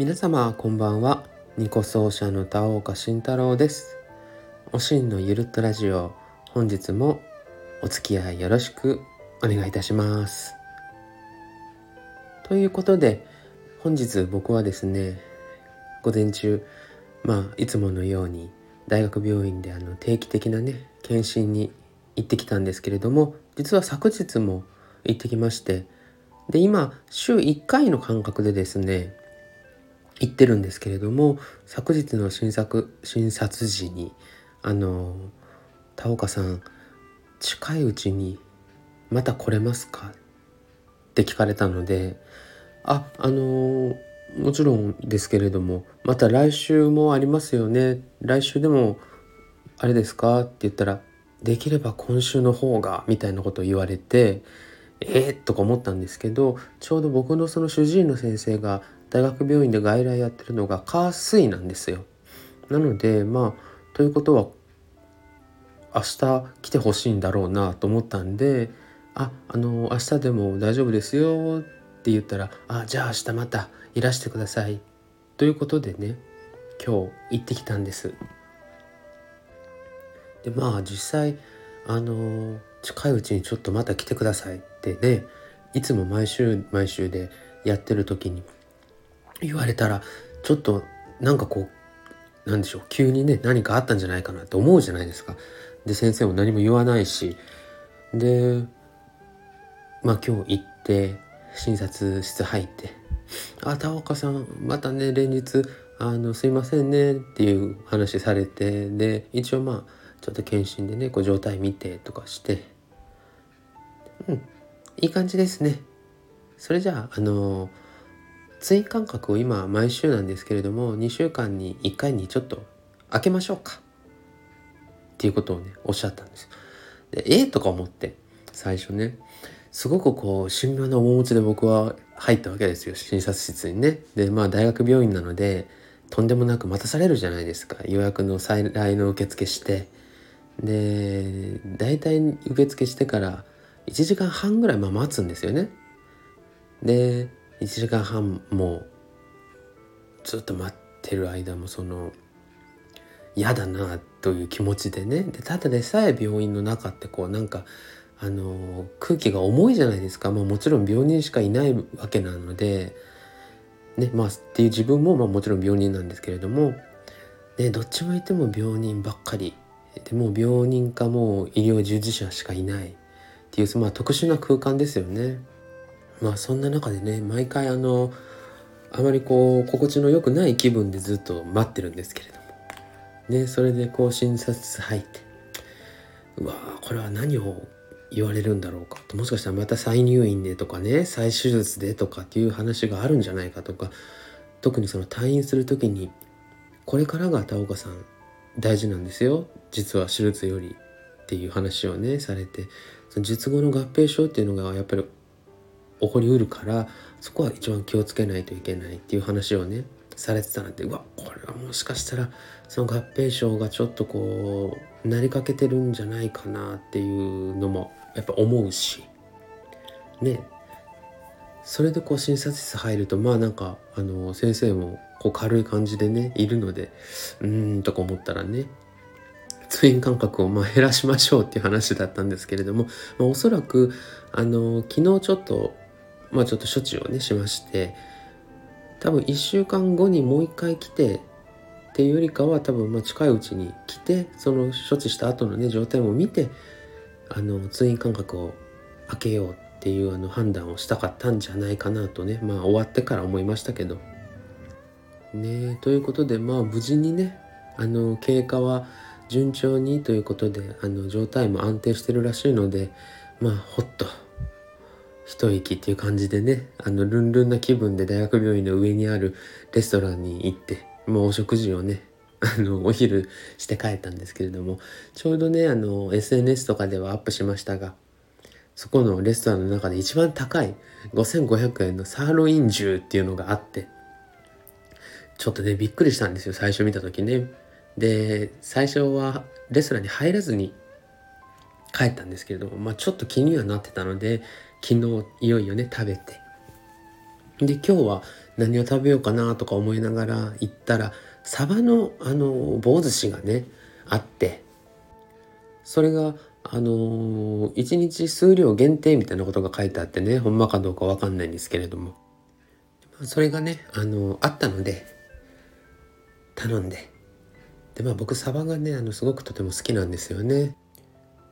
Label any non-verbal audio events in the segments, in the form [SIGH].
皆様こんばんは。ニコ奏者の田岡慎太郎です。おしんのゆるっとラジオ本日もお付き合いよろしくお願いいたします。ということで本日僕はですね午前中まあいつものように大学病院であの定期的なね検診に行ってきたんですけれども実は昨日も行ってきましてで今週1回の間隔でですね行ってるんですけれども昨日の新作診察時にあの田岡さん近いうちにまた来れますか？って聞かれたのでああのもちろんですけれどもまた来週もありますよね。来週でもあれですか？って言ったらできれば今週の方がみたいなことを言われてえー、とか思ったんですけどちょうど僕のその主治医の先生が大学病院で外来やってるのが火水なんですよ。なのでまあということは明日来てほしいんだろうなと思ったんで「ああの明日でも大丈夫ですよ」って言ったら「あじゃあ明日またいらしてください」ということでね今日行ってきたんです。でまあ実際あの近いうちにちょっとまた来てくださいってねいつも毎週毎週でやってる時に言われたらちょっとなんかこうなんでしょう急にね何かあったんじゃないかなって思うじゃないですか。で先生も何も言わないしでまあ今日行って診察室入って「あ田岡さんまたね連日あのすいませんね」っていう話されてで一応まあちょっと検診でねこう状態見てとかしてうんいい感じですねそれじゃああのツイン間隔を今毎週なんですけれども2週間に1回にちょっと開けましょうか。っていうことをねおっしゃったんです。でええー、とか思って最初ねすごくこう神妙な面持ちで僕は入ったわけですよ診察室にね。でまあ大学病院なのでとんでもなく待たされるじゃないですか。予約の再来の受付して。で大体受付してから1時間半ぐらいまあ待つんですよね。で1時間半もずっと待ってる間もその嫌だなという気持ちでね。でただでさえ病院の中ってこうなんかあの空気が重いじゃないですか、まあ、もちろん病人しかいないわけなので、ねまあ、っていう自分もまあもちろん病人なんですけれども、ね、どっちもいても病人ばっかりでもう病人かもう医療従事者しかいないっていう、まあ、特殊な空間ですよね。まあそんな中でね毎回あのあまりこう心地の良くない気分でずっと待ってるんですけれども。ねそれでこう診察室入ってうわこれは何を言われるんだろうかと。もしかしたらまた再入院でとかね再手術でとかっていう話があるんじゃないかとか。特にその退院する時にこれからが田岡さん大事なんですよ。実は手術よりっていう話をねされてその術後の合併症っていうのがやっぱり起こりうるからそこは一番気をつけないといけないっていう話をねされてたなんてうわこれはもしかしたらその合併症がちょっとこうなりかけてるんじゃないかなっていうのもやっぱ思うし。ね。それでこう診察室入るとまあなんかあの先生もこう軽い感じでねいるのでうーんとか思ったらね通院間隔をま減らしましょうっていう話だったんですけれども、まあ、おそらくあの昨日ちょっとまあちょっと処置をねしまして多分1週間後にもう一回来てっていうよりかは多分まあ近いうちに来てその処置した後のね状態も見てあの通院間隔を開けようっていうあの判断をしたかったんじゃないかなとねまあ終わってから思いましたけど。ねということでまあ無事にねあの経過は順調にということであの状態も安定してるらしいのでまあほっと一息っていう感じでねあのルンルンな気分で大学病院の上にあるレストランに行ってもうお食事をね [LAUGHS] あのお昼して帰ったんですけれどもちょうどねあの SNS とかではアップしましたがそこのレストランの中で一番高い5500円のサーロイン重っていうのがあってちょっとねびっくりしたんですよ最初見た時ね。で最初はレストランに入らずに帰ったんですけれども、まあ、ちょっと気にはなってたので昨日いよいよね食べて。で今日は何を食べようかなとか思いながら行ったらサバのあの棒寿司がねあって。それがあの、1日数量限定みたいなことが書いてあってねほんまかどうかわかんないんですけれども。それがね、あの、あったので頼んで。でまあ僕サバがねあのすごくとても好きなんですよね。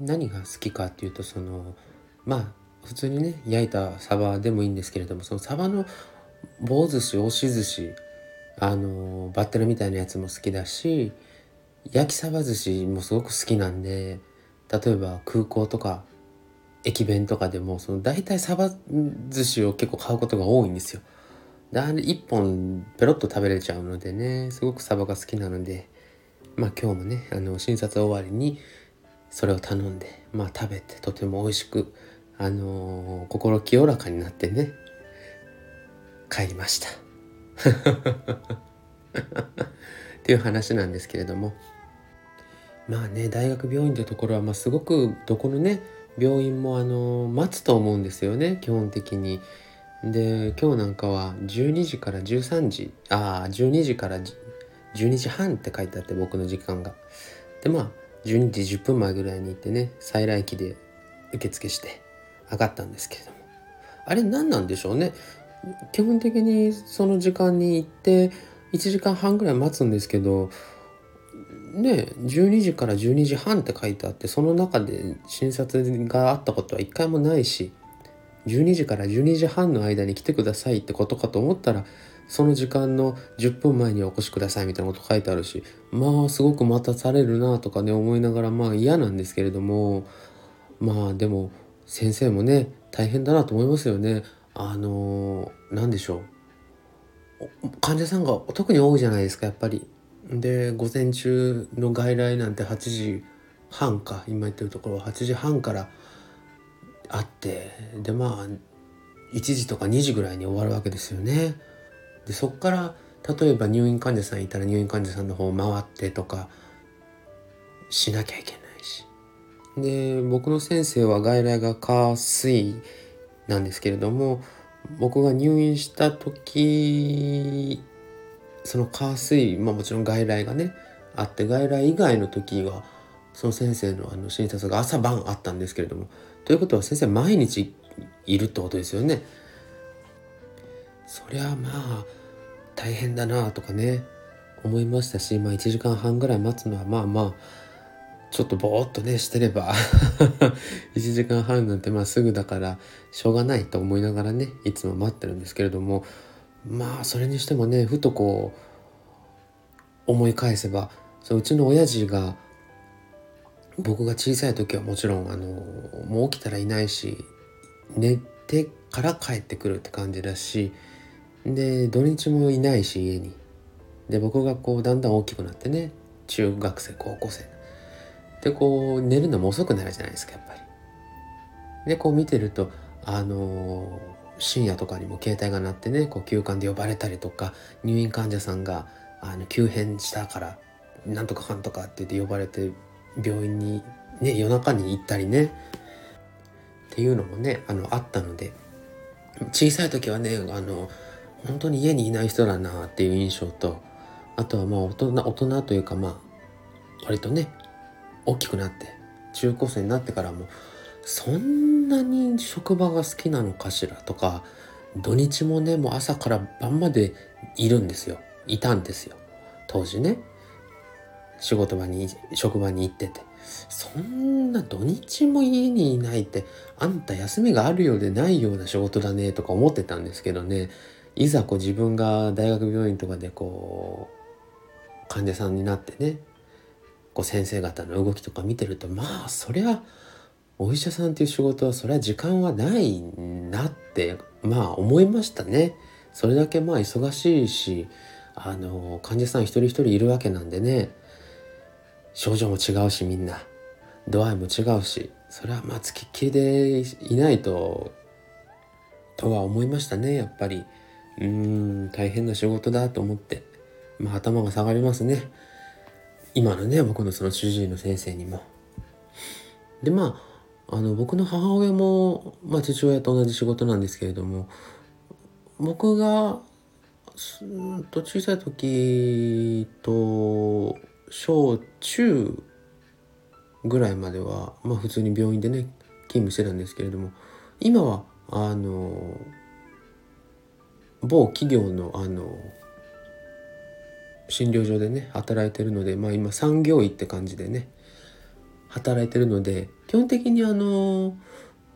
何が好きかっていうとそのまあ普通にね焼いたサバでもいいんですけれどもそのサバの棒寿司押し寿司あのバッテラみたいなやつも好きだし焼きサバ寿司もすごく好きなんで例えば空港とか駅弁とかでもその大体サバ寿司を結構買うことが多いんですよ。であれ1本ペロッと食べれちゃうのでねすごくサバが好きなのでまあ今日もねあの診察終わりにそれを頼んでまあ食べてとても美味しくあのー、心清らかになってね帰りました。[LAUGHS] っていう話なんですけれどもまあね大学病院ってところは、まあ、すごくどこのね病院もあの待つと思うんですよね基本的に。で今日なんかは12時から13時ああ12時から12時半って書いてあって僕の時間が。でまあ12時10分前ぐらいに行ってね再来機で受付して上がったんですけれども。あれ何なんでしょうね。基本的にその時間に行って1時間半ぐらい待つんですけどね12時から12時半って書いてあってその中で診察があったことは一回もないし12時から12時半の間に来てくださいってことかと思ったらその時間の10分前にお越しくださいみたいなこと書いてあるしまあすごく待たされるなとかね思いながらまあ嫌なんですけれどもまあでも先生もね大変だなと思いますよね。あの何でしょう患者さんが特に多いじゃないですかやっぱり。で午前中の外来なんて8時半か今言ってるところは8時半からあってでまあ1時とか2時ぐらいに終わるわけですよね。でそっから例えば入院患者さんいたら入院患者さんの方を回ってとかしなきゃいけないで僕の先生は外来が火水なんですけれども僕が入院した時その火水、まあ、もちろん外来がねあって外来以外の時はその先生のあの診察が朝晩あったんですけれどもということは先生毎日いるってことですよね。そりゃまあ大変だなとかね思いましたし、まあ、1時間半ぐらい待つのはまあまあちょっとぼーっとねしてれば [LAUGHS] 1時間半なんてまあすぐだからしょうがないと思いながらねいつも待ってるんですけれどもまあそれにしてもねふとこう思い返せばそううちの親父が僕が小さい時はもちろんあのもう起きたらいないし寝てから帰ってくるって感じだしで土日もいないし家に。で僕がこうだんだん大きくなってね中学生高校生でこう寝るのも遅くなるじゃないですかやっぱり。でこう見てるとあの深夜とかにも携帯が鳴ってねこう休館で呼ばれたりとか入院患者さんがあの急変したからなんとかかんとかって言って呼ばれて病院にね夜中に行ったりねっていうのもねあのあったので小さい時はねあの本当に家にいない人だなっていう印象とあとはまあ大人大人というかまあ割とね大きくなって中高生になってからもそんなに職場が好きなのかしらとか土日もねもう朝から晩までいるんですよ。いたんですよ。当時ね。仕事場に職場に行ってて。そんな土日も家にいないってあんた休みがあるようでないような仕事だねとか思ってたんですけどね。いざこう自分が大学病院とかでこう患者さんになってねこう先生方の動きとか見てるとまあそりゃお医者さんっていう仕事はそりゃ時間はないなってまあ思いましたね。それだけまあ忙しいしあの患者さん一人一人いるわけなんでね。症状も違うしみんな。度合いも違うし。それはまあつきっきりでいないととは思いましたねやっぱり。うーん大変な仕事だと思って。まあ頭が下がりますね。今のね僕のその主治医の先生にも。でまああの僕の母親も、まあ、父親と同じ仕事なんですけれども僕がすんと小さい時と小中ぐらいまでは、まあ、普通に病院でね勤務してたんですけれども今はあの某企業のあの診療所でね働いてるのでまあ今産業医って感じでね働いてるので基本的にあの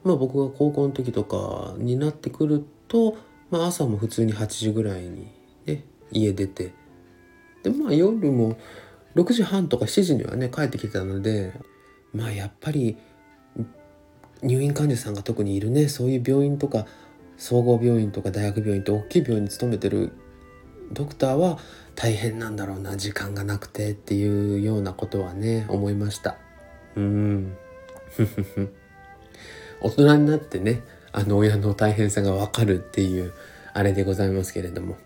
まあ僕が高校の時とかになってくると、まあ、朝も普通に8時ぐらいにね家出てでまあ夜も6時半とか7時にはね帰ってきてたのでまあやっぱり入院患者さんが特にいるねそういう病院とか総合病院とか大学病院って大きい病院に勤めてるドクターは大変なんだろうな時間がなくてっていうようなことはね思いました。うん。[LAUGHS] 大人になってねあの親の大変さがわかるっていうあれでございますけれども。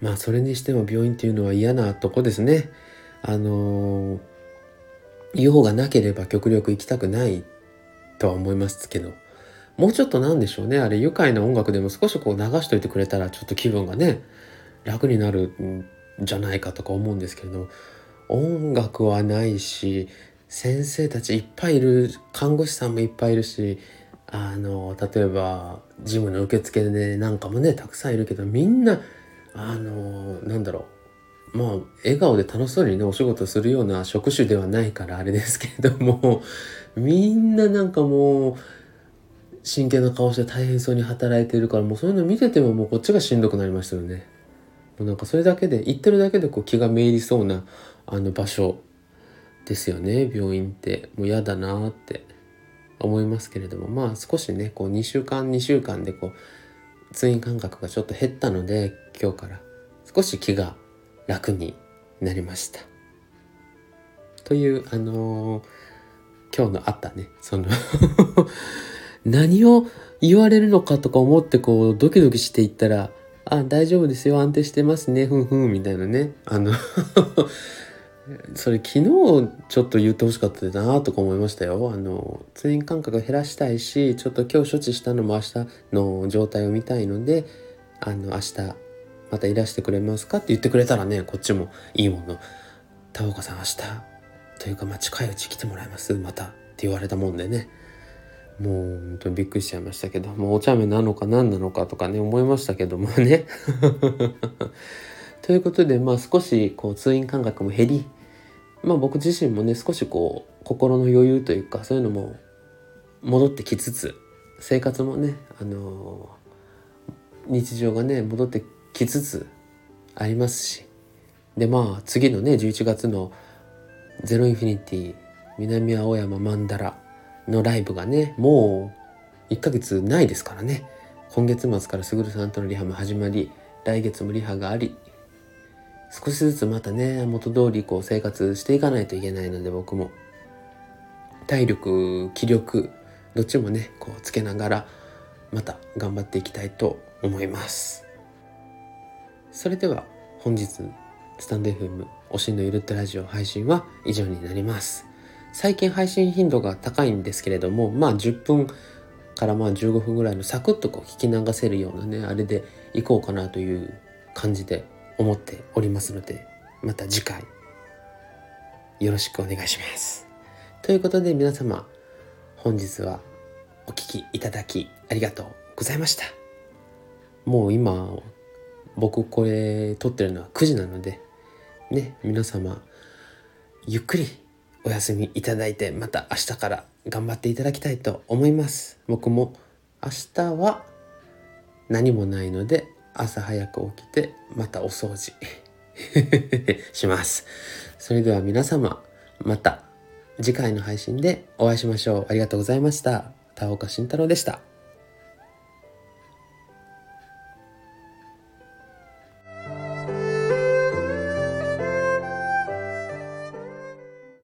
まあそれにしても病院っていうのは嫌なとこですね。あの用がなければ極力行きたくないとは思いますけど。もうちょっとなんでしょうね。あれ愉快な音楽でも少しこう流しといてくれたらちょっと気分がね楽になるんじゃないかとか思うんですけれども。音楽はないし先生たちいっぱいいる看護師さんもいっぱいいるしあの例えばジムの受付で、ね、なんかもねたくさんいるけどみんなあのなんだろう。まあ笑顔で楽しそうにねお仕事するような職種ではないからあれですけれども。みんななんかもう真剣な顔して大変そうに働いてるからもうそういうの見ててももうこっちがしんどくなりましたよね。もうなんかそれだけで言ってるだけでこう気がめいりそうなあの場所ですよね。病院って。もう嫌だなって。思いますけれども。まあ少しねこう2週間2週間でこう通院間隔がちょっと減ったので今日から。少し気が楽になりました。というあのー、今日のあったねその何を言われるのかとか思ってこうドキドキしていったら「あ大丈夫ですよ安定してますねふんふん」みたいなね。あの [LAUGHS] それ昨日ちょっと言ってほしかったなとか思いましたよ。あの通院間隔減らしたいしちょっと今日処置したのも明日の状態を見たいのであの明日またいらしてくれますかって言ってくれたらねこっちもいいもの「田岡さん明日というかまあ近いうち来てもらえますまた」って言われたもんでね。もう本当にびっくりしちゃいましたけどもうお茶目なのか何なのかとかね思いましたけどもね。[LAUGHS] ということでまあ少しこう通院間隔も減りまあ僕自身もね少しこう心の余裕というかそういうのも戻ってきつつ生活もねあのー、日常がね戻ってきつつありますしでまあ次のね11月の「ゼロインフィニティ南青山曼荼羅」のライブがねもう1ヶ月ないですからね。今月末からすぐるさんとのリハも始まり来月もリハがあり少しずつまたね元通りこう生活していかないといけないので僕も。体力気力どっちもねこうつけながらまた頑張っていきたいと思います。それでは本日スタンド FM おしのゆるっとラジオ配信は以上になります。最近配信頻度が高いんですけれどもまあ10分からまあ15分ぐらいのサクッとこう聞き流せるようなねあれでいこうかなという感じで思っておりますのでまた次回よろしくお願いします。ということで皆様本日はお聴きいただきありがとうございました。もう今僕これ撮ってるのは9時なのでね皆様ゆっくりお休みいただいてまた明日から頑張っていただきたいと思います僕も明日は何もないので朝早く起きてまたお掃除 [LAUGHS] します。それでは皆様また次回の配信でお会いしましょう。ありがとうございました。田岡慎太郎でした。